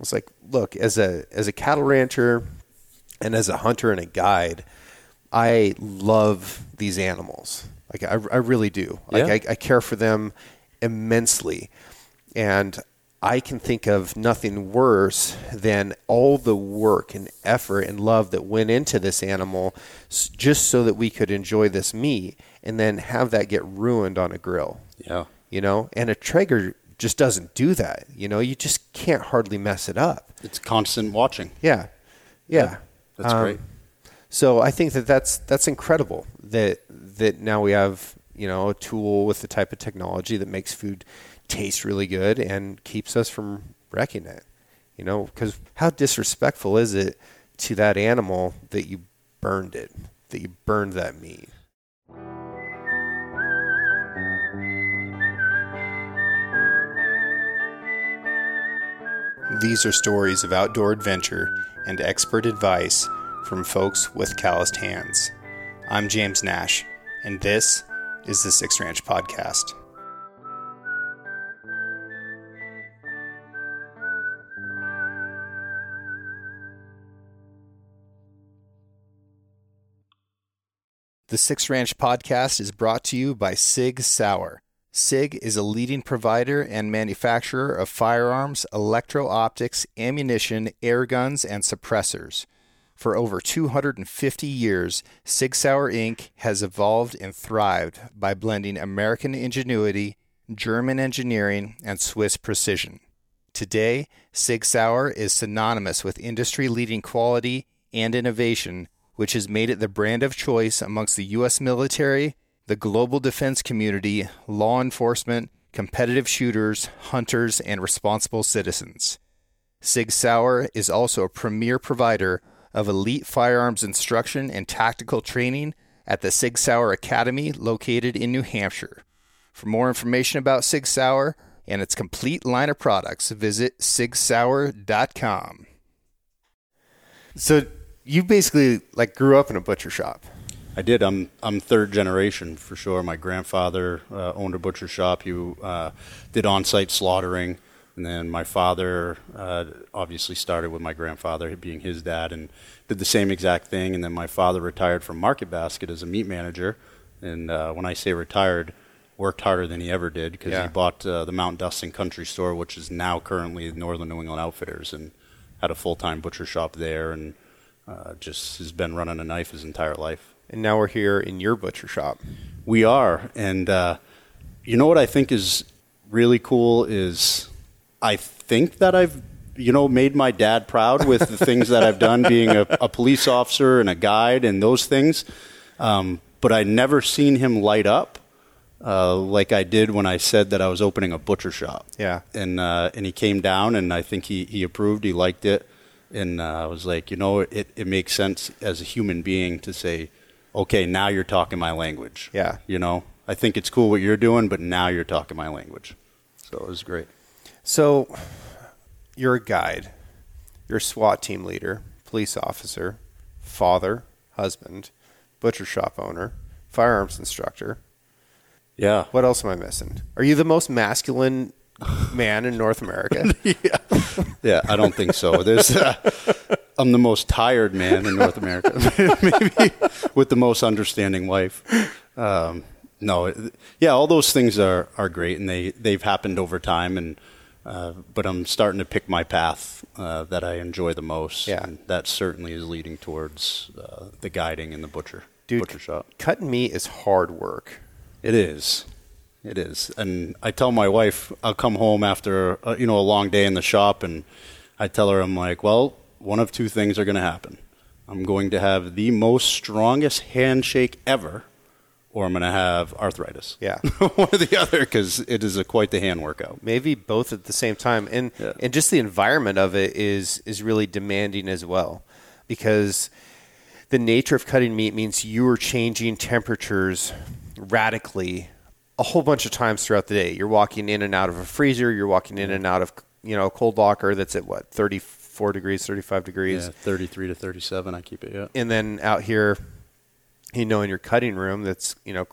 It's like, look, as a as a cattle rancher and as a hunter and a guide, I love these animals. Like I, I really do. Like Yeah. I, I care for them immensely, and I can think of nothing worse than all the work and effort and love that went into this animal just so that we could enjoy this meat, and then have that get ruined on a grill Yeah. you know and a traeger just doesn't do that you know? You just can't hardly mess it up. It's constant watching. yeah. Yeah, That's Um, great. so i think that that's that's incredible that that now we have you know a tool with the type of technology that makes food taste really good and keeps us from wrecking it you know? Because how disrespectful is it to that animal that you burned it that you burned that meat These are stories of outdoor adventure and expert advice from folks with calloused hands. I'm James Nash, and this is the Six Ranch Podcast. The Six Ranch Podcast is brought to you by Sig Sauer. SIG is a leading provider and manufacturer of firearms, electro optics, ammunition, air guns, and suppressors. For over 250 years, Sig Sauer Inc. has evolved and thrived by blending American ingenuity, German engineering, and Swiss precision. Today, Sig Sauer is synonymous with industry leading quality and innovation, which has made it the brand of choice amongst the U.S. military, the global defense community, law enforcement, competitive shooters, hunters, and responsible citizens. Sig Sauer is also a premier provider of elite firearms instruction and tactical training at the Sig Sauer Academy located in New Hampshire. For more information about Sig Sauer and its complete line of products, visit sigsauer.com. so you basically like grew up in a butcher shop I did. I'm I'm third generation for sure. My grandfather uh, owned a butcher shop. He uh, did on-site slaughtering, and then my father uh, obviously started with my grandfather being his dad, and did the same exact thing. And then my father retired from Market Basket as a meat manager, and uh, when I say retired, worked harder than he ever did because Yeah. he bought uh, the Mount Dustan Country Store, which is now currently Northern New England Outfitters, and had a full-time butcher shop there, and uh, just has been running a knife his entire life. And now we're here in your butcher shop We are, and uh, you know what I think is really cool is I think that I've you know made my dad proud with the things that I've done, being a, a police officer and a guide and those things. Um, but I never seen him light up uh, like I did when I said that I was opening a butcher shop. Yeah. and uh, and he came down, and I think he he approved. He liked it, and uh, I was like, you know, it it makes sense as a human being to say, okay, now you're talking my language. Yeah. You know, I think it's cool what you're doing, but now you're talking my language. So it was great. So, you're a guide, you're a SWAT team leader, police officer, father, husband, butcher shop owner, firearms instructor. Yeah. What else am I missing? Are you the most masculine man in North America? Yeah, yeah, I don't think so. There's, uh, I'm the most tired man in North America, maybe with the most understanding wife. Um, no, yeah, all those things are, are great, and they they've happened over time, and uh, but I'm starting to pick my path uh, that I enjoy the most. Yeah. and that certainly is leading towards uh, the guiding and the butcher Dude, butcher shop. cutting meat is hard work. It is. It is. And I tell my wife, I'll come home after, uh, you know, a long day in the shop and I tell her, I'm like, well, one of two things are going to happen. I'm going to have the most strongest handshake ever or I'm going to have arthritis. Yeah. one or the other because it is a quite the hand workout. Maybe both at the same time, and Yeah. and just the environment of it is is really demanding as well, because the nature of cutting meat means you are changing temperatures radically a whole bunch of times throughout the day. You're walking in and out of a freezer. You're walking in and out of you know a cold locker that's at what 34 degrees, 35 degrees, Yeah, 33 to 37, I keep it, yeah. and then out here, you know, in your cutting room, that's you know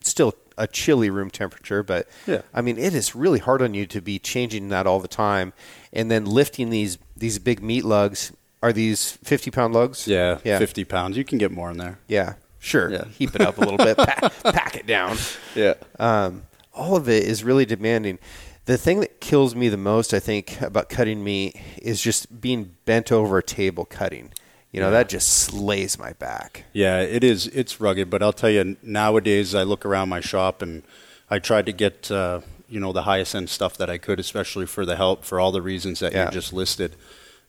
still a chilly room temperature, but Yeah. I mean, it is really hard on you to be changing that all the time, and then lifting these these big meat lugs. Are these fifty pound lugs? Yeah, yeah, 50 pounds. You can get more in there. yeah. Sure, Yeah. heap it up a little bit, pack, pack it down. Yeah. Um, all of it is really demanding. The thing that kills me the most, I think, about cutting meat is just being bent over a table cutting. You know, that just slays my back. Yeah, it is. It's rugged, but I'll tell you, nowadays I look around my shop and I tried to get, uh, you know, the highest end stuff that I could, especially for the help, for all the reasons that Yeah. you just listed.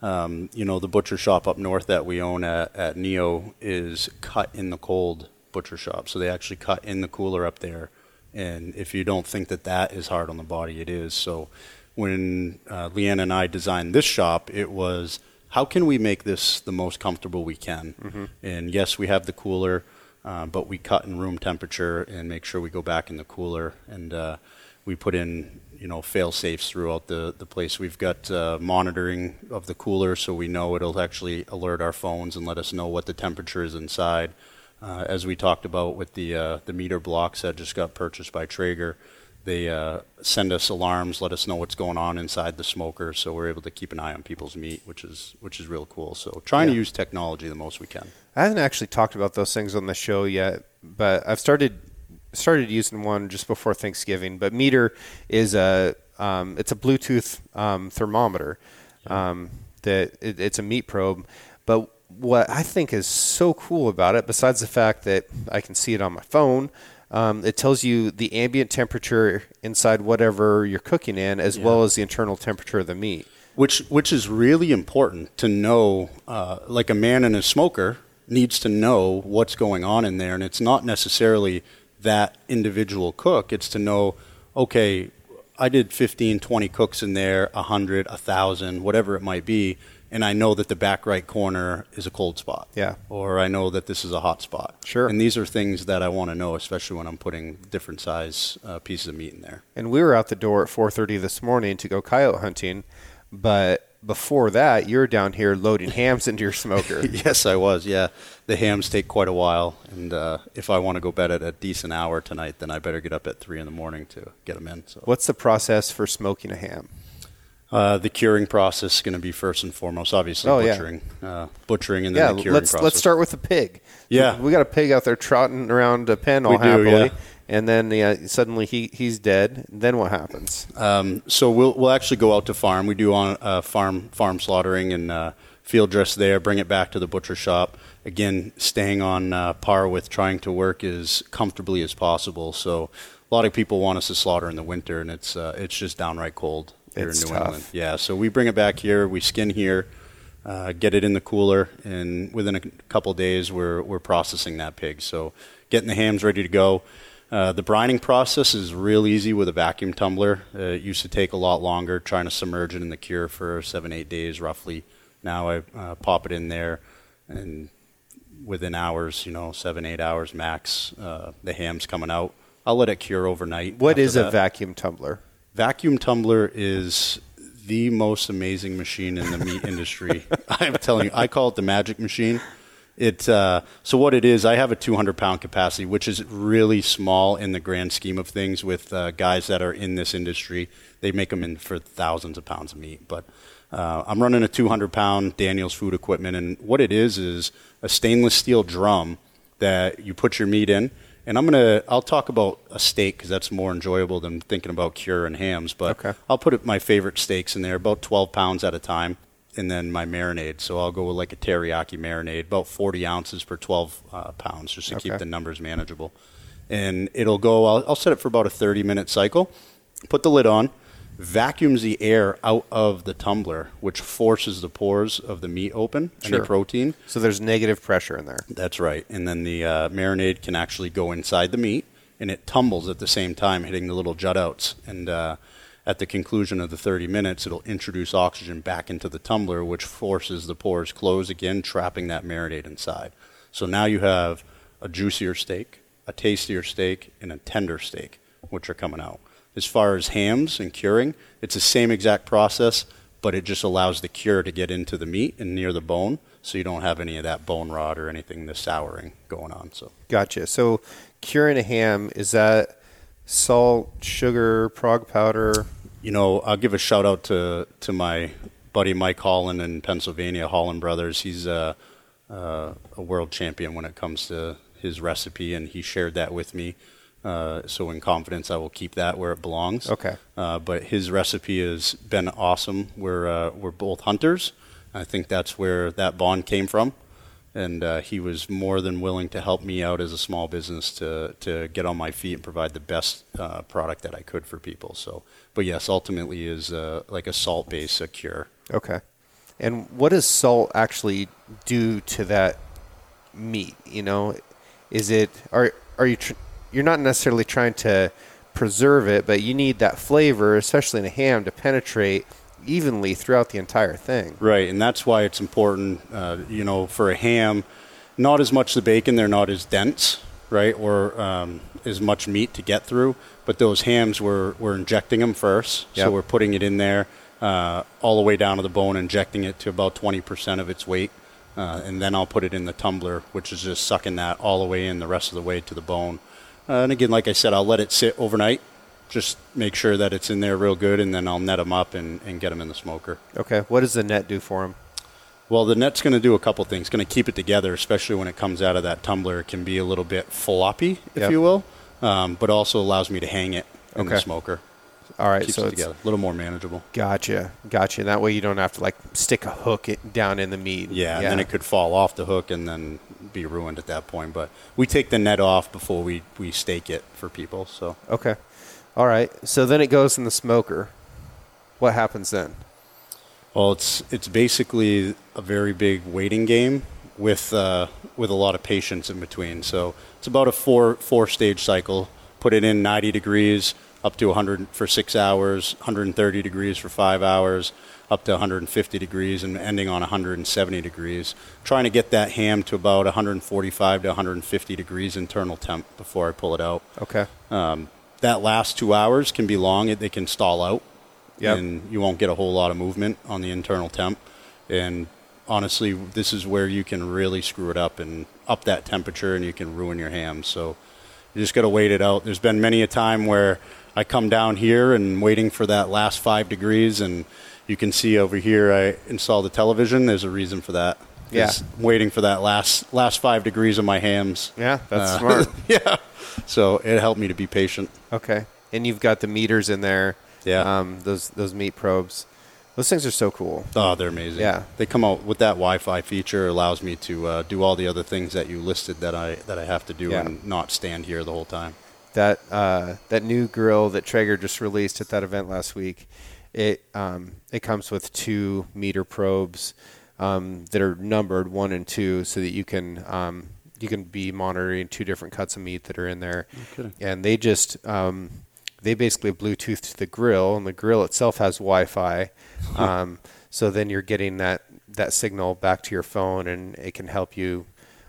Um, you know, the butcher shop up north that we own at, at Neo is cut in the cold butcher shop. So they actually cut in the cooler up there. And if you don't think that that is hard on the body, it is. So when uh, Leanne and I designed this shop, it was how can we make this the most comfortable we can? And yes, we have the cooler, uh, but we cut in room temperature and make sure we go back in the cooler. And uh, we put in, you know, fail safes throughout the, the place. We've got uh, monitoring of the cooler so we know it'll actually alert our phones and let us know what the temperature is inside. Uh, as we talked about with the uh, the MEATER Blocks that just got purchased by Traeger, they uh, send us alarms, let us know what's going on inside the smoker, so we're able to keep an eye on people's meat, which is which is real cool. So trying to use technology the most we can. I haven't actually talked about those things on the show yet, but I've started started using one just before Thanksgiving. But MEATER is a um, it's a Bluetooth um, thermometer. Um, that it, it's a meat probe, but what I think is so cool about it, besides the fact that I can see it on my phone, um, it tells you the ambient temperature inside whatever you're cooking in, as well as the internal temperature of the meat. which which is really important to know. Uh, like a man in a smoker needs to know what's going on in there, and it's not necessarily that individual cook. It's to know, okay, I did 15, 20 cooks in there, 100, 1,000, whatever it might be, and I know that the back right corner is a cold spot. Yeah. Or I know that this is a hot spot. Sure. And these are things that I want to know, especially when I'm putting different size uh, pieces of meat in there. and we were out the door at 4:30 this morning to go coyote hunting, but before that, you're down here loading hams into your smoker. Yes, I was. Yeah, the hams take quite a while, and uh, if I want to go bed at a decent hour tonight, then I better get up at three in the morning to get them in. So, What's the process for smoking a ham? Uh, the curing process is going to be first and foremost. Obviously, Oh, yeah. butchering, uh, butchering, and then Yeah, the curing let's process. let's start with the pig. Yeah. we got a pig out there trotting around a pen all We do, happily, yeah. and then yeah, suddenly he he's dead. Then what happens? Um, so we'll we'll actually go out to farm. We do on uh, farm farm slaughtering and uh, field dress there. Bring it back to the butcher shop. Again, staying on uh, par with trying to work as comfortably as possible. So a lot of people want us to slaughter in the winter, and it's uh, it's just downright cold here It's in New tough. England. Yeah. So we bring it back here. We skin here. Uh, get it in the cooler, and within a couple days, we're we're processing that pig. So, getting the hams ready to go. Uh, the brining process is real easy with a vacuum tumbler. Uh, it used to take a lot longer, trying to submerge it in the cure for seven, eight days roughly. Now I uh, pop it in there, and within hours, you know, seven, eight hours max, uh, the ham's coming out. I'll let it cure overnight. What is is a vacuum tumbler? Vacuum tumbler is the most amazing machine in the meat industry. I'm telling you, I call it the magic machine. It uh, so what it is. I have a 200 pound capacity, which is really small in the grand scheme of things. With uh, guys that are in this industry, they make them in for thousands of pounds of meat. But uh, I'm running a 200 pound Daniel's Food Equipment, and what it is is a stainless steel drum that you put your meat in. And I'm gonna I'll talk about a steak because that's more enjoyable than thinking about cure and hams. But Okay. I'll put my favorite steaks in there, about 12 pounds at a time, and then my marinade. So I'll go with like a teriyaki marinade, about 40 ounces per 12 uh, pounds, just to keep the numbers manageable. And it'll go. I'll, I'll set it for about a 30 minute cycle. Put the lid on, vacuums the air out of the tumbler, which forces the pores of the meat open, Sure. the protein. So there's negative pressure in there. That's right. And then the uh, marinade can actually go inside the meat, and it tumbles at the same time, hitting the little jut outs. And uh, at the conclusion of the 30 minutes, it'll introduce oxygen back into the tumbler, which forces the pores close again, trapping that marinade inside. So now you have a juicier steak, a tastier steak, and a tender steak, which are coming out. As far as hams and curing, it's the same exact process, but it just allows the cure to get into the meat and near the bone, so you don't have any of that bone rot or anything, the souring going on. So Gotcha. So curing a ham is that Salt, sugar, Prague powder. You know, I'll give a shout out to to my buddy Mike Holland in Pennsylvania, Holland Brothers. He's a, a, a world champion when it comes to his recipe, and he shared that with me. Uh, so in confidence, I will keep that where it belongs. Okay. Uh, but his recipe has been awesome. We're uh, we're both hunters. I think that's where that bond came from, and uh, he was more than willing to help me out as a small business to to get on my feet and provide the best uh, product that I could for people. So, but yes, ultimately is uh, like a salt base, a cure. Okay. And what does salt actually do to that meat? You know, is it are are you tr- you're not necessarily trying to preserve it, but you need that flavor, especially in a ham, to penetrate evenly throughout the entire thing. Right, and that's why it's important. Uh, you know, for a ham, not as much the bacon; they're not as dense, right, or um, as much meat to get through. But those hams, we're we're injecting them first, Yep. so we're putting it in there uh, all the way down to the bone, injecting it to about twenty percent of its weight, uh, and then I'll put it in the tumbler, which is just sucking that all the way in, the rest of the way to the bone. Uh, and again, like I said, I'll let it sit overnight. Just make sure that it's in there real good, and then I'll net them up and, and get them in the smoker. Okay. What does the net do for them? Well, the net's going to do a couple things. It's going to keep it together, especially when it comes out of that tumbler. It can be a little bit floppy, if Yep. you will, um, but also allows me to hang it in the smoker. All right. Keeps so it it's together. A little more manageable. gotcha, gotcha. That way you don't have to like stick a hook it down in the meat. Yeah, and then it could fall off the hook and then be ruined at that point. But we take the net off before we, we stake it for people. So Okay. All right. So then it goes in the smoker. What happens then? Well, it's it's basically a very big waiting game with uh, with a lot of patience in between. So it's about a four four stage cycle. Put it in 90 degrees up to 100 for six hours, 130 degrees for five hours, up to 150 degrees, and ending on 170 degrees. Trying to get that ham to about 145 to 150 degrees internal temp before I pull it out. Okay. Um, that last two hours can be long. It- They can stall out, Yep. and you won't get a whole lot of movement on the internal temp. And honestly, this is where you can really screw it up and up that temperature, and you can ruin your ham. So you just got to wait it out. There's been many a time where I come down here and waiting for that last five degrees, and you can see over here I installed the television. There's a reason for that. Yeah. Waiting for that last last five degrees of my hams. Yeah, that's Uh, smart. yeah. So it helped me to be patient. Okay. And you've got the MEATERs in there. Yeah. Um, those those meat probes. Those things are so cool. Oh, they're amazing. Yeah. They come out with that Wi-Fi feature allows me to uh, do all the other things that you listed that I that I have to do Yeah. and not stand here the whole time. That uh, that new grill that Traeger just released at that event last week, it um, it comes with two MEATER probes um, that are numbered one and two, so that you can um, you can be monitoring two different cuts of meat that are in there, kidding. and they just um, they basically Bluetooth to the grill, and the grill itself has Wi-Fi. Um, so then you're getting that that signal back to your phone, and it can help you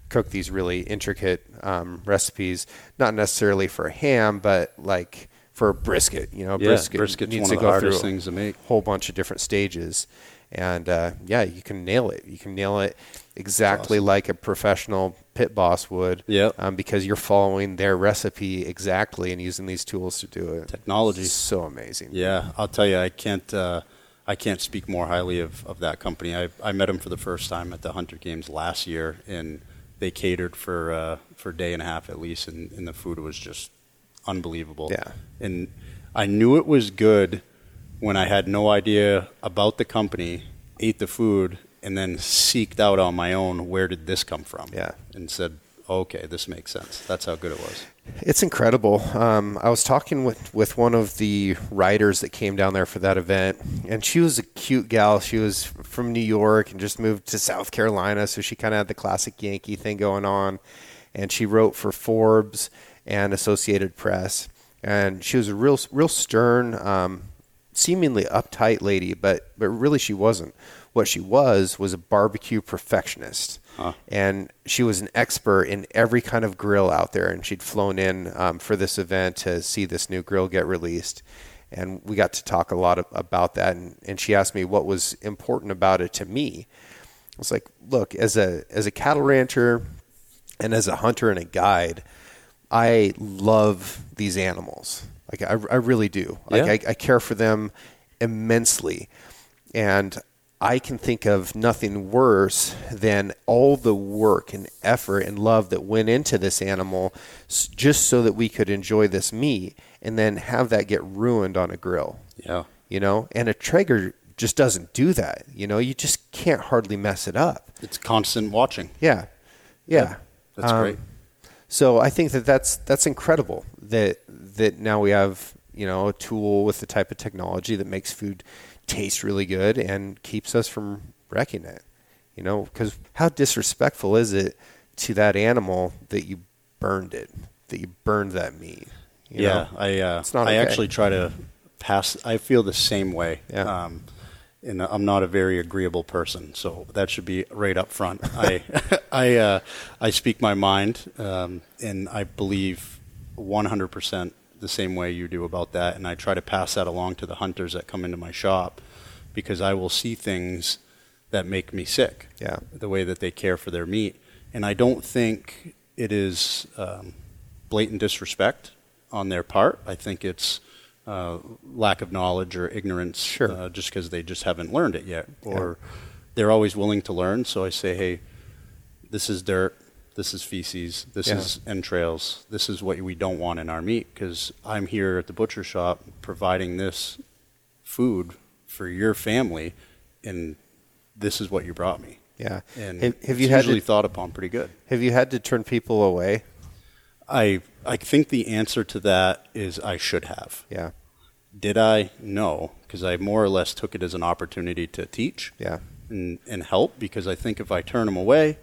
cook these really intricate um, recipes. Not necessarily for ham, but like for brisket. You know, Yeah, brisket brisket's needs one to of the go through things to make. a whole bunch of different stages. And uh, yeah, you can nail it. You can nail it exactly awesome. like a professional pit boss would. Yep. Um, because you're following their recipe exactly and using these tools to do it. Technology. It's so amazing. Yeah, I'll tell you, I can't uh, I can't speak more highly of, of that company. I, I met them for the first time at the Hunter Games last year, and they catered for uh, for a day and a half at least, and, and the food was just unbelievable. Yeah. and I knew it was good when I had no idea about the company, ate the food, and then seeked out on my own where did this come from. Yeah. and said, okay, this makes sense. That's how good it was. It's incredible. Um, I was talking with, with one of the writers that came down there for that event, and she was a cute gal. She was from New York and just moved to South Carolina, so she kind of had the classic Yankee thing going on. And she wrote for Forbes and Associated Press, and she was a real, real stern, um, seemingly uptight lady, but but really she wasn't. What she was was a barbecue perfectionist and she was an expert in every kind of grill out there. And she'd flown in um, for this event to see this new grill get released, and we got to talk a lot of, about that. And, and she asked me what was important about it to me. I was like, look, as a as a cattle rancher and as a hunter and a guide, I love these animals. Like I, I really do. Like Yeah. I, I care for them immensely, and I can think of nothing worse than all the work and effort and love that went into this animal just so that we could enjoy this meat, and then have that get ruined on a grill. Yeah. you know? And a traeger just doesn't do that you know? You just can't hardly mess it up. It's constant watching. yeah. Yeah, That's Um, great. so i think that that's that's incredible that that now we have you know a tool with the type of technology that makes food taste really good and keeps us from wrecking it you know because how disrespectful is it to that animal that you burned it that you burned that meat you yeah, know? I uh, It's not I okay. actually try to pass. I feel the same way. Yeah. Um, and I'm not a very agreeable person, so that should be right up front. I I uh, I speak my mind, um, and I believe 100% the same way you do about that, and I try to pass that along to the hunters that come into my shop, because I will see things that make me sick. Yeah. The way that they care for their meat, and I don't think it is um, blatant disrespect on their part. I think it's uh, lack of knowledge or ignorance, Sure. uh, just because they just haven't learned it yet, or they're always willing to learn. So I say, hey, this is dirt, this is feces, this Yeah. is entrails, this is what we don't want in our meat, because I'm here at the butcher shop providing this food for your family, and this is what you brought me. yeah And have, have it's you had usually to, thought upon pretty good. have you had to turn people away I I think the answer to that is I should have. yeah Did I? No, because I more or less took it as an opportunity to teach yeah and, and help. Because I think if I turn them away,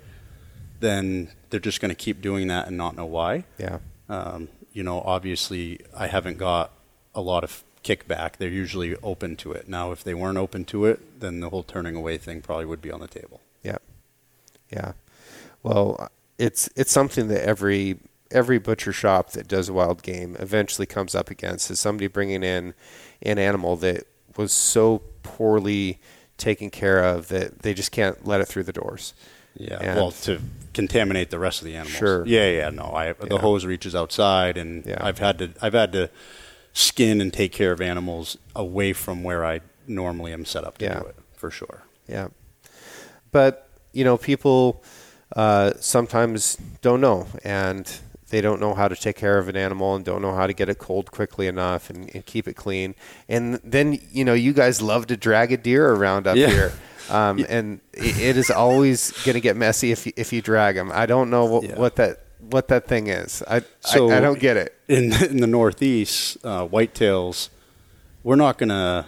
then they're just going to keep doing that and not know why. yeah Um, you know, obviously, I haven't got a lot of kickback. They're usually open to it. Now, if they weren't open to it, then the whole turning away thing probably would be on the table. Yeah, yeah. Well, it's it's something that every every butcher shop that does wild game eventually comes up against is somebody bringing in an animal that was so poorly taken care of that they just can't let it through the doors. Yeah, And- well, to contaminate the rest of the animals. Sure. Yeah, yeah, no. I the Yeah. hose reaches outside, and Yeah. I've had to I've had to skin and take care of animals away from where I normally am set up to Yeah. do it for sure. Yeah. But, you know, people uh, sometimes don't know and they don't know how to take care of an animal and don't know how to get it cold quickly enough and, and keep it clean. And then, you know, you guys love to drag a deer around up Yeah. here. Um, and it, is always going to get messy if you, if you drag them. I don't know what, Yeah. what that what that thing is. I, So- I I don't get it. In in the Northeast, uh, whitetails, we're not gonna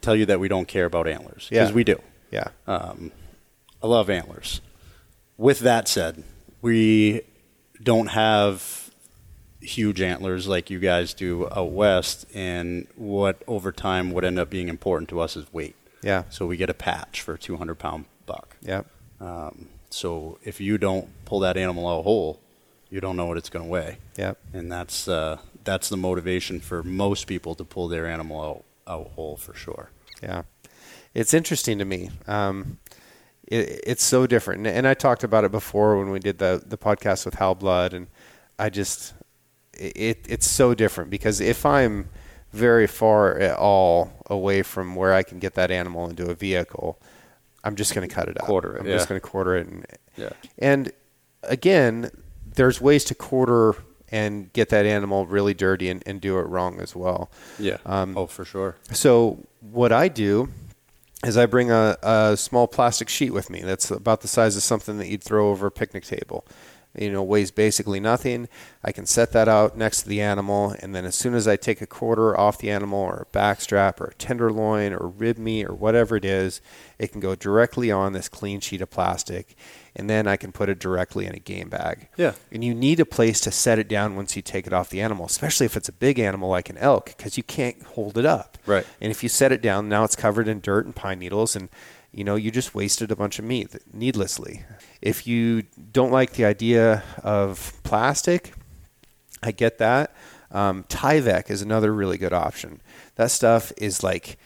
tell you that we don't care about antlers because Yeah. we do. Yeah. Um, I love antlers. With that said, we don't have huge antlers like you guys do out west, and what over time would end up being important to us is weight. Yeah. So we get a patch for a 200 pound buck. Yeah. Um, so if you don't pull that animal out whole, you don't know what it's going to weigh, Yeah. and that's uh, that's the motivation for most people to pull their animal out out whole for sure. Yeah, it's interesting to me. Um, it, it's so different, and I talked about it before when we did the the podcast with Hal Blood, and I just it it's so different because if I'm very far at all away from where I can get that animal into a vehicle, I'm just going to cut it out. Quarter it, I'm just going to quarter it, and Yeah. and again, there's ways to quarter and get that animal really dirty and, and do it wrong as well. Yeah. Um, oh, for sure. So what I do is I bring a, a small plastic sheet with me that's about the size of something that you'd throw over a picnic table. You know, weighs basically nothing. I can set that out next to the animal, and then as soon as I take a quarter off the animal, or a back strap, or a tenderloin, or rib meat, or whatever it is, it can go directly on this clean sheet of plastic, and then I can put it directly in a game bag. Yeah. And you need a place to set it down once you take it off the animal, especially if it's a big animal like an elk, because you can't hold it up. Right. And if you set it down, now it's covered in dirt and pine needles, and you know you just wasted a bunch of meat needlessly. If you don't like the idea of plastic, I get that. Um, Tyvek is another really good option. That stuff is like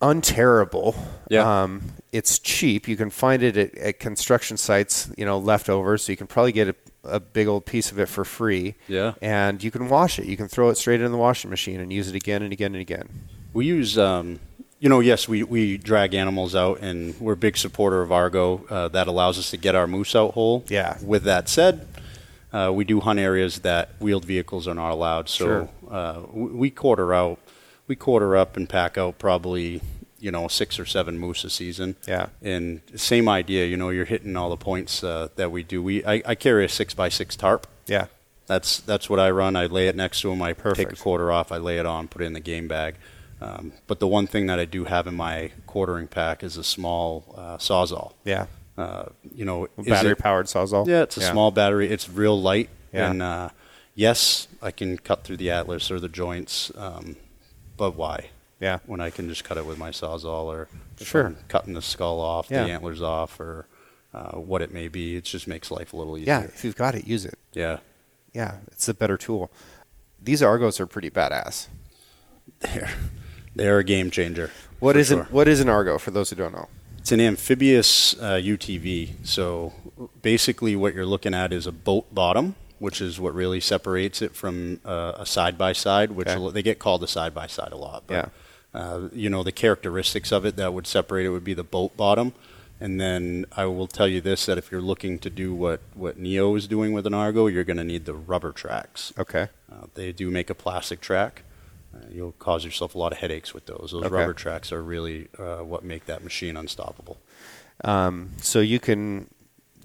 unterrible. Yeah. Um, it's cheap. You can find it at, at construction sites, you know, leftovers. So you can probably get it a big old piece of it for free. Yeah. And you can wash it. You can throw it straight in the washing machine and use it again and again and again. We use, um, you know, yes, we, we drag animals out, and we're a big supporter of Argo. Uh, that allows us to get our moose out whole. Yeah. With that said, uh, we do hunt areas that wheeled vehicles are not allowed. So Sure. uh, we, we quarter out, we quarter up and pack out probably, you know, six or seven moose a season. Yeah. And same idea, you know, you're hitting all the points uh, that we do. We I, I carry a six by six tarp. Yeah. That's that's what I run. I lay it next to him. I take a quarter off. I lay it on, put it in the game bag. Um, but the one thing that I do have in my quartering pack is a small uh, sawzall. Yeah. Uh, you know, Battery it- powered sawzall. Yeah, it's a small battery. It's real light, Yeah. and uh, yes, I can cut through the atlas or the joints. Um, but why? Yeah. When I can just cut it with my sawzall, or Sure. Cutting the skull off, Yeah. the antlers off, or uh, what it may be. It just makes life a little easier. Yeah. If you've got it, use it. Yeah. Yeah. It's a better tool. These Argos are pretty badass. They're they're a game changer. What for sure. an, what is an Argo for those who don't know? It's an amphibious uh, UTV. So basically, what you're looking at is a boat bottom, which is what really separates it from uh, a side by side, which Okay. they get called a side by side a lot. But, Yeah. Uh, you know, the characteristics of it that would separate it would be the boat bottom. And then I will tell you this: that if you're looking to do what what Neo is doing with an Argo, you're going to need the rubber tracks. Okay. Uh, they do make a plastic track. Uh, you'll cause yourself a lot of headaches with those. Those Okay. rubber tracks are really uh, what make that machine unstoppable. Um, so you can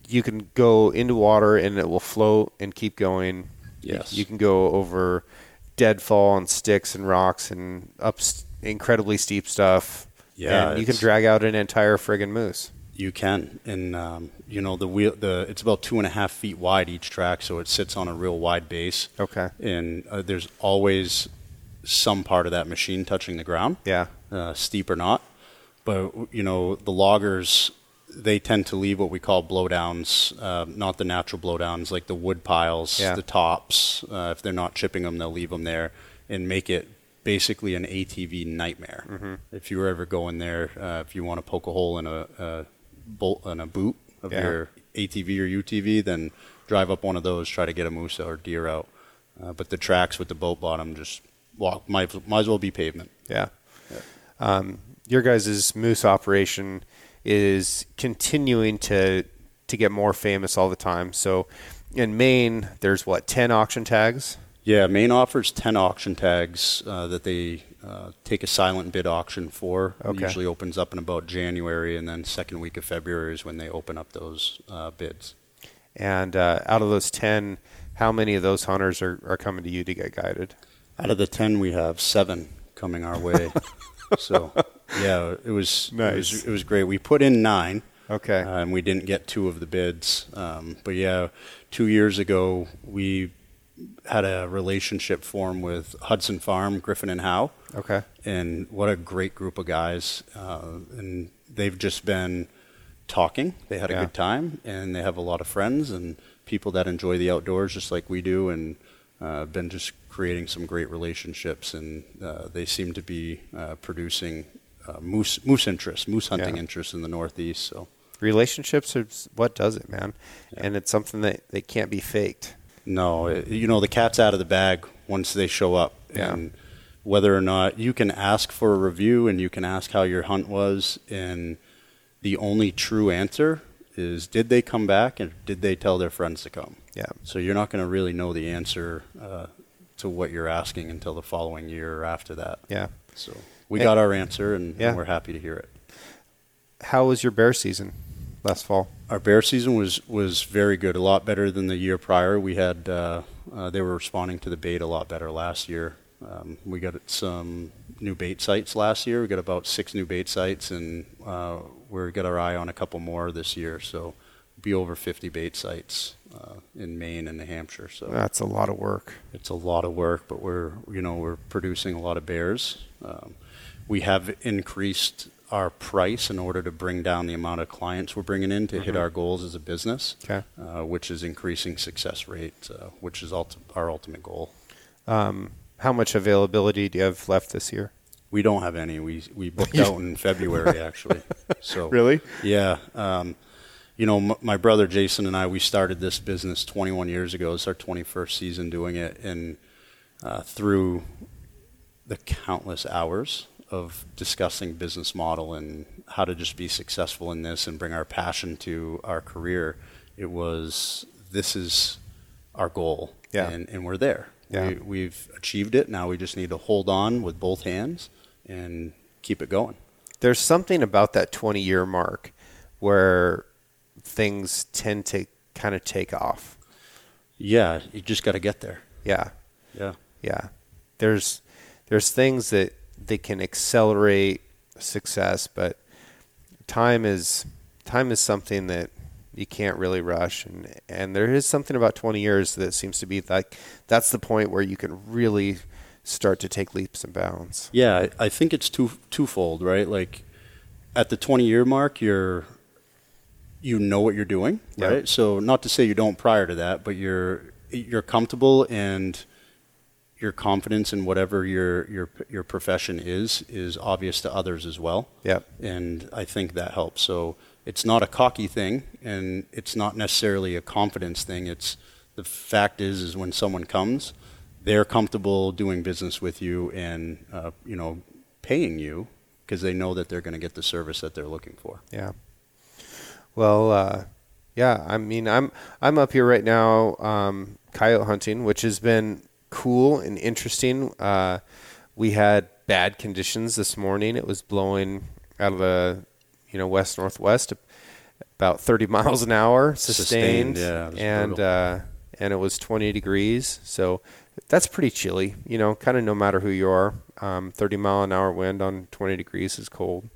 you can go into water and it will float and keep going. You- Yes. You, can go over deadfall and sticks and rocks and up incredibly steep stuff. Yeah, you can drag out an entire friggin' moose. You can, and um, you know the wheel. The it's about two and a half feet wide each track, so it sits on a real wide base. Okay. And uh, there's always some part of that machine touching the ground, Yeah. uh, steep or not. But you know the loggers, they tend to leave what we call blowdowns, uh, not the natural blowdowns like the wood piles, Yeah. the tops. Uh, if they're not chipping them, they'll leave them there and make it basically an ATV nightmare. Mm-hmm. If you were ever going there, uh, if you want to poke a hole in a, a bolt in a boot of Yeah. your ATV or UTV, then drive up one of those, try to get a moose or deer out. Uh, but the tracks with the boat bottom just walk might might as well be pavement. Yeah. Um, your guys' moose operation is continuing to to get more famous all the time. So in Maine, there's what ten auction tags. Yeah, Maine offers 10 auction tags uh, that they uh, take a silent bid auction for. It Okay. usually opens up in about January, and then second week of February is when they open up those uh, bids. And uh, out of those 10, how many of those hunters are, are coming to you to get guided? Out of the 10, we have seven coming our way. so, yeah, it was, it Nice. was it was great. We put in nine. Okay. uh, and we didn't get two of the bids. Um, but yeah, two years ago we had a relationship form with Hudson Farm, Griffin and Howe, Okay. and what a great group of guys. Uh, and they've just been talking. They had a Yeah. good time, and they have a lot of friends and people that enjoy the outdoors just like we do, and uh, been just creating some great relationships. And uh, they seem to be uh, producing uh, moose moose interest, moose hunting Yeah. interest in the Northeast. So. Relationships are what does it, man. And it's something that, that can't be faked. No, it- you know the cat's out of the bag once they show up, Yeah. and whether or not you can ask for a review and you can ask how your hunt was, and the only true answer is did they come back and did they tell their friends to come? Yeah. So you're not going to really know the answer uh, to what you're asking until the following year or after that. Yeah. So we And- got our answer, and, Yeah. and we're happy to hear it. How was your bear season last fall? Our bear season was was very good, a lot better than the year prior. We had uh, uh, they were responding to the bait a lot better last year. Um, we got some new bait sites last year. We got about six new bait sites, and uh, we're got our eye on a couple more this year. So be over 50 bait sites uh, in Maine and New Hampshire. So That's a lot of work. it's a lot of work, but we're you know we're producing a lot of bears. Um, we have increased our price in order to bring down the amount of clients we're bringing in to hit our goals as a business, Okay. uh, which is increasing success rate, uh, which is our ultimate goal. Um, how much availability do you have left this year? We don't have any. We we booked out in February actually. So Really? Yeah. Um, you know, m- my brother Jason and I, we started this business 21 years ago. It's our 21st season doing it, and uh, through the countless hours of discussing business model and how to just be successful in this and bring our passion to our career, it was this is our goal, Yeah. and, and we're there. Yeah. We, we've achieved it. Now we just need to hold on with both hands and keep it going. There's something about that 20 year mark where things tend to kind of take off. Yeah, you just got to get there. Yeah. Yeah. Yeah. There's there's things that they can accelerate success, but time is time is something that you can't really rush and and there is something about 20 years that seems to be like that's the point where you can really start to take leaps and bounds. Yeah, I think it's two twofold, right? Like at the 20 year mark, you're you know what you're doing, Yeah. right? So not to say you don't prior to that, but you're you're comfortable and your confidence in whatever your your your profession is is obvious to others as well. Yep. And I think that helps. So it's not a cocky thing and it's not necessarily a confidence thing. It's the fact is is when someone comes, they're comfortable doing business with you and uh, you know paying you because they know that they're going to get the service that they're looking for. Yeah. Well, uh, yeah. I mean, I'm I'm up here right now, um, coyote hunting, which has been cool and interesting. Uh, we had bad conditions this morning. It was blowing out of the you know west northwest, about 30 miles an hour, sustained, Sustained, yeah, and uh, and it was 20 degrees. So that's pretty chilly. You know, kind of no matter who you are. Um, 30 mile an hour wind on 20 degrees is cold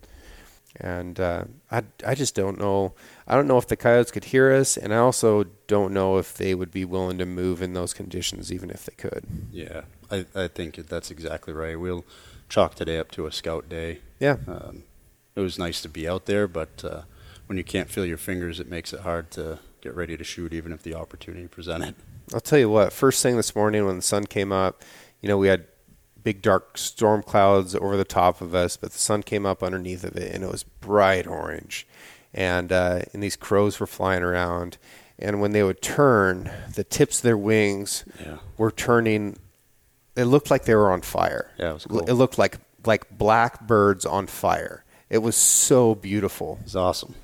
and uh, I I just don't know. I don't know if the coyotes could hear us, and I also don't know if they would be willing to move in those conditions, even if they could. Yeah, I, I think that's exactly right. We'll chalk today up to a scout day. Yeah, Um, it was nice to be out there, but uh, when you can't feel your fingers, it makes it hard to get ready to shoot, even if the opportunity presented. I'll tell you what. First thing this morning when the sun came up, you know, we had big dark storm clouds over the top of us, but the sun came up underneath of it, and it was bright orange, and uh, and these crows were flying around, and when they would turn, the tips of their wings Yeah. were turning. It looked like they were on fire. Yeah, it was cool. It looked like like black birds on fire. It was so beautiful. It's awesome.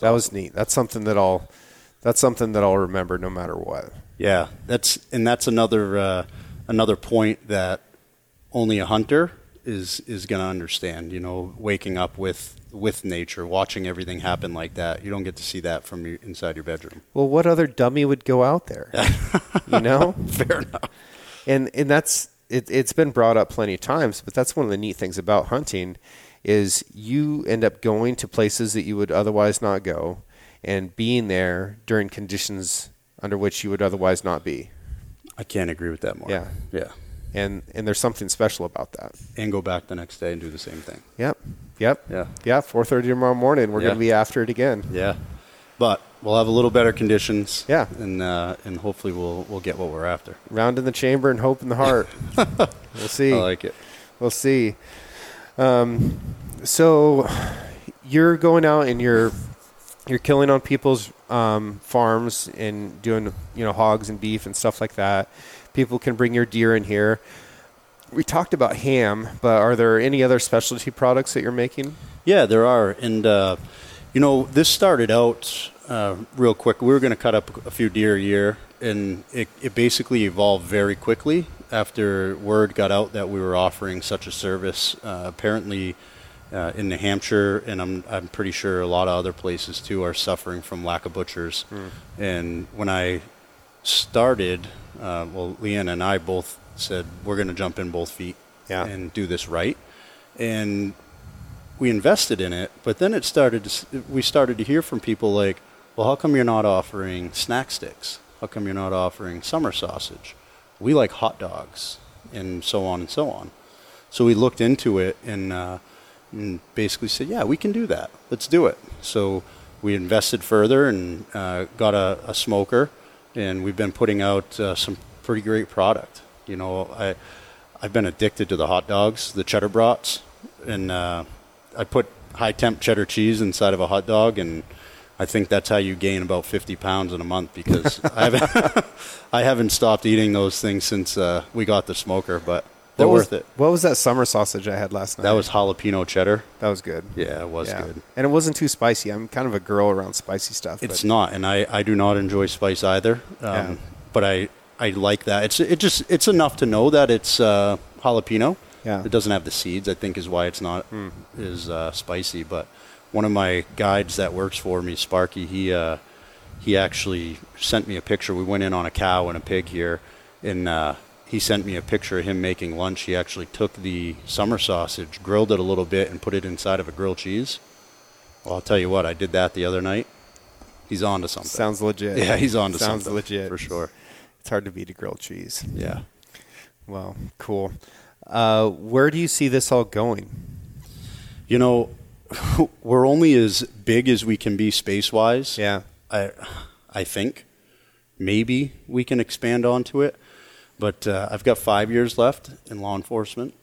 That was neat. That's something that I'll that's something that I'll remember no matter what. Yeah, that's and that's another uh, another point that only a hunter is is going to understand. You know, waking up with with nature, watching everything happen like that. You don't get to see that from your, inside your bedroom. Well, what other dummy would go out there? you know? Fair enough. and and that's it, it's been brought up plenty of times but that's one of the neat things about hunting is you end up going to places that you would otherwise not go and being there during conditions under which you would otherwise not be I can't agree with that more. Yeah. yeah. and and there's something special about that And go back the next day and do the same thing. yep yep Yeah. yeah 4.30 tomorrow morning we're Yeah. going to be after it again Yeah, but we'll have a little better conditions. Yeah. and uh, and hopefully we'll we'll get what we're after. round in the chamber and hope in the heart we'll see I like it. We'll see. Um, so you're going out and you're you're killing on people's um, farms and doing you know hogs and beef and stuff like that. People can bring your deer in here. We talked about ham, but are there any other specialty products that you're making? Yeah, there are, and uh, you know this started out uh, real quick. We were going to cut up a few deer a year, and it, it basically evolved very quickly after word got out that we were offering such a service. Uh, apparently. Uh, in New Hampshire, and I'm I'm pretty sure a lot of other places too are suffering from lack of butchers. And when I started, uh, well, Leanne and I both said we're going to jump in both feet Yeah. and do this right. And we invested in it, but then it started. To, we started to hear from people like, "Well, how come you're not offering snack sticks? How come you're not offering summer sausage? We like hot dogs, and so on and so on." So we looked into it and, uh, and basically said, "Yeah, we can do that. Let's do it." So we invested further and uh, got a, a smoker, and we've been putting out uh, some pretty great product. You know, I I've been addicted to the hot dogs, the cheddar brats, and uh, I put high temp cheddar cheese inside of a hot dog, and I think that's how you gain about 50 pounds in a month because I haven't I haven't stopped eating those things since uh, we got the smoker, but they're was- worth it. What was that summer sausage I had last night? That was jalapeno cheddar. that was good. Yeah, it was Yeah. good. and it wasn't too spicy. I'm kind of a girl around spicy stuff. It's but not, and I, I do not enjoy spice either. Um, Yeah. But I I like that. It's it just it's enough to know that it's uh, jalapeno. Yeah. It doesn't have the seeds. I think is why it's not is uh, spicy. But one of my guides that works for me, Sparky, he uh, he actually sent me a picture. We went in on a cow and a pig here, and uh, he sent me a picture of him making lunch. He actually took the summer sausage, grilled it a little bit, and put it inside of a grilled cheese. Well, I'll tell you what, I did that the other night. He's on to something. sounds legit. Yeah, he's on to sounds something. Sounds legit For sure. It's hard to beat a grilled cheese. Yeah. Well, cool. Uh, where do you see this all going? You know, we're only as big as we can be space wise. Yeah. I, I think maybe we can expand onto it, but uh, I've got five years left in law enforcement.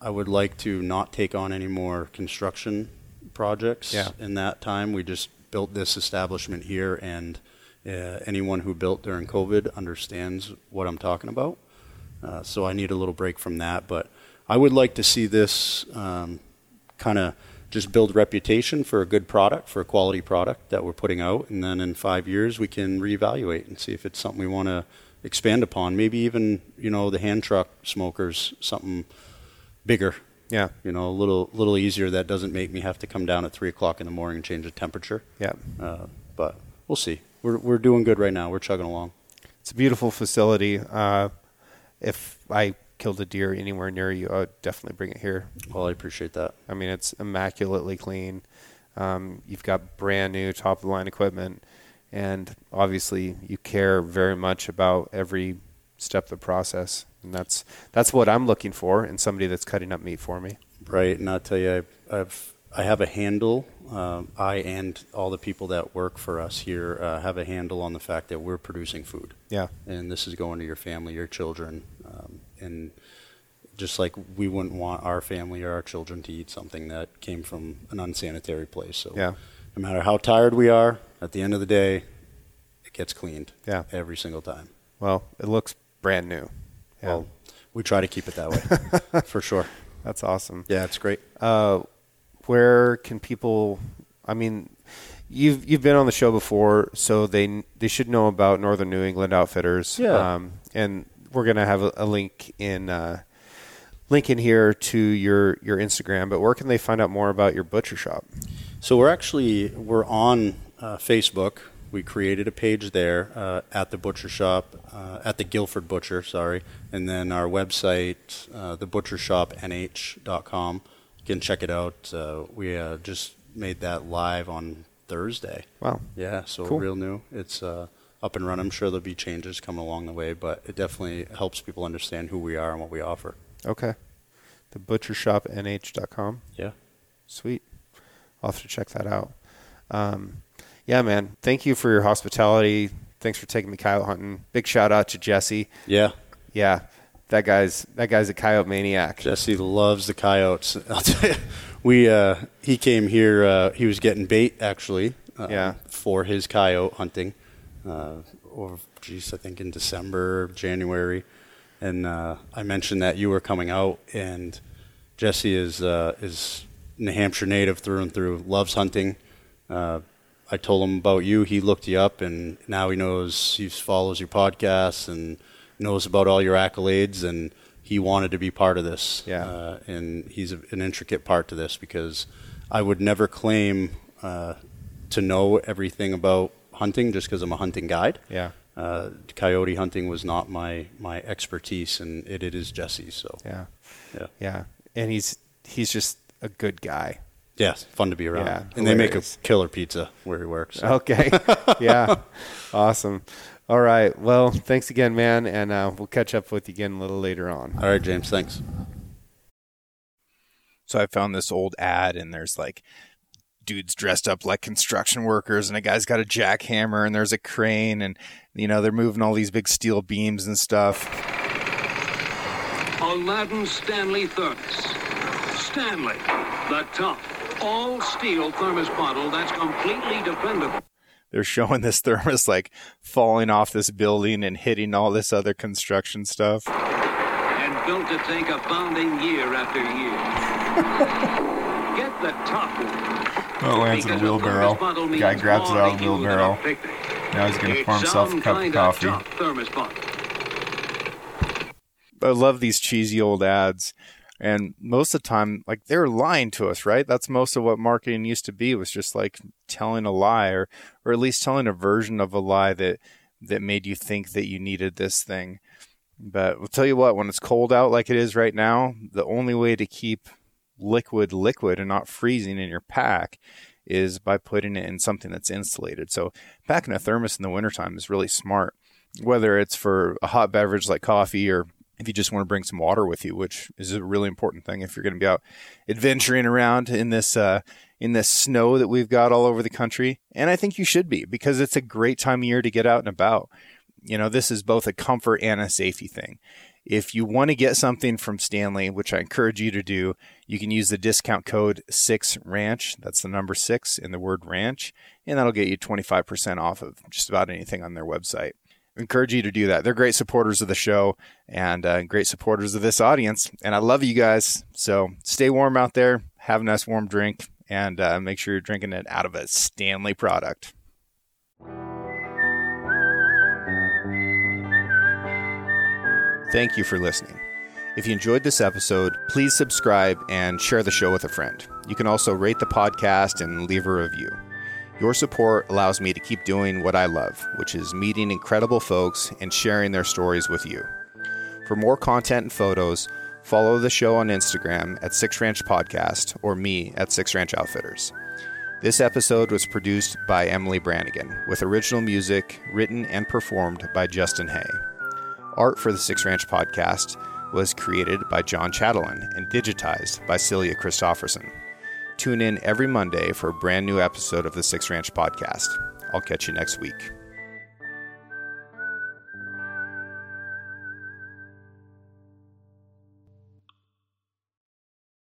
I would like to not take on any more construction projects. Yeah. In that time, we just built this establishment here, and uh, anyone who built during COVID understands what I'm talking about. Uh, so I need a little break from that, but I would like to see this um, kind of just build reputation for a good product, for a quality product that we're putting out, and then in five years we can reevaluate and see if it's something we want to expand upon. Maybe even you know the hand truck smokers, something bigger, Yeah. you know, a little little easier that doesn't make me have to come down at three o'clock in the morning and change the temperature. Yeah. Uh, but we'll see. We're we're doing good right now. We're chugging along. It's a beautiful facility. Uh, if I killed a deer anywhere near you, I would definitely bring it here. Well, I appreciate that. I mean, it's immaculately clean. Um, you've got brand new top of the line equipment, and obviously you care very much about every step of the process. And that's that's what I'm looking for in somebody that's cutting up meat for me. Right, and I'll tell you, I, I've I have a handle. Um, I and all the people that work for us here uh, have a handle on the fact that we're producing food, Yeah. and this is going to your family, your children, um, and just like we wouldn't want our family or our children to eat something that came from an unsanitary place. So, Yeah. no matter how tired we are, at the end of the day, it gets cleaned. Yeah. every single time. Well, it looks brand new. Yeah. Well, we try to keep it that way, for sure. that's awesome. Yeah, it's great. uh, where can people? I mean, you've you've been on the show before, so they they should know about Northern New England Outfitters. Yeah. Um, and we're gonna have a, a link in uh, link in here to your your Instagram. But where can they find out more about your butcher shop? So we're actually we're on uh, Facebook. We created a page there uh, at the butcher shop, uh, at the Guilford Butcher, sorry, and then our website, uh, thebutchershopnh.com. You can check it out. Uh, we uh, just made that live on Thursday. Wow. Yeah, so Cool. real new. It's uh, up and running. I'm sure there'll be changes coming along the way, but it definitely helps people understand who we are and what we offer. Okay. The butchershopnh.com. Yeah. Sweet. I'll have to check that out. Um, yeah, man. Thank you for your hospitality. Thanks for taking me coyote hunting. Big shout out to Jesse. Yeah. Yeah, that guy's that guy's a coyote maniac. Jesse loves the coyotes. I'll tell you, we uh, he came here. Uh, he was getting bait actually. Uh, Yeah. For his coyote hunting, uh, or geez, I think in December, January, and uh, I mentioned that you were coming out, and Jesse is uh, is New Hampshire native through and through. Loves hunting. Uh, I told him about you. He looked you up, and now he knows. He follows your podcasts and knows about all your accolades, and he wanted to be part of this. Yeah. Uh, and he's a, an intricate part to this because I would never claim uh, to know everything about hunting just because I'm a hunting guide. Yeah, Uh, coyote hunting was not my, my expertise, and it, it is Jesse's. So yeah, yeah, yeah. And he's he's just a good guy. yeah, it's fun to be around. Yeah, and they make a killer pizza where he works. Okay. yeah. Awesome. All right. Well, thanks again, man, and uh, we'll catch up with you again a little later on. All right, James. Thanks. So I found this old ad, and there's like dudes dressed up like construction workers, and a guy's got a jackhammer, and there's a crane, and you know they're moving all these big steel beams and stuff. Aladdin Stanley Thermos. Stanley, the top. all steel thermos bottle that's completely dependable. They're showing this thermos like falling off this building and hitting all this other construction stuff. And built to take a pounding year after year. Get the top one. Oh, it lands in a wheelbarrow. bottle Guy grabs it out of the wheelbarrow. Now he's gonna pour himself a cup of coffee. I love these cheesy old ads. And most of the time, like they're lying to us, right? That's most of what marketing used to be was just like telling a lie or, or at least telling a version of a lie that, that made you think that you needed this thing. But I'll tell you what, when it's cold out like it is right now, the only way to keep liquid liquid and not freezing in your pack is by putting it in something that's insulated. So packing a thermos in the wintertime is really smart, whether it's for a hot beverage like coffee or if you just want to bring some water with you, which is a really important thing if you're going to be out adventuring around in this uh, in this snow that we've got all over the country. And I think you should be because it's a great time of year to get out and about. You know, this is both a comfort and a safety thing. If you want to get something from Stanley, which I encourage you to do, you can use the discount code 6RANCH. That's the number 6 in the word ranch, and that'll get you 25% off of just about anything on their website encourage you to do that. They're great supporters of the show and uh, great supporters of this audience. And I love you guys. So stay warm out there, have a nice warm drink, and uh, make sure you're drinking it out of a Stanley product. Thank you for listening. If you enjoyed this episode, please subscribe and share the show with a friend. You can also rate the podcast and leave a review. Your support allows me to keep doing what I love, which is meeting incredible folks and sharing their stories with you. For more content and photos, follow the show on Instagram at Six Ranch Podcast or me at Six Ranch Outfitters. This episode was produced by Emily Brannigan, with original music written and performed by Justin Hay. Art for the Six Ranch Podcast was created by John Chatelain and digitized by Celia Christofferson. Tune in every Monday for a brand new episode of the Six Ranch Podcast. I'll catch you next week.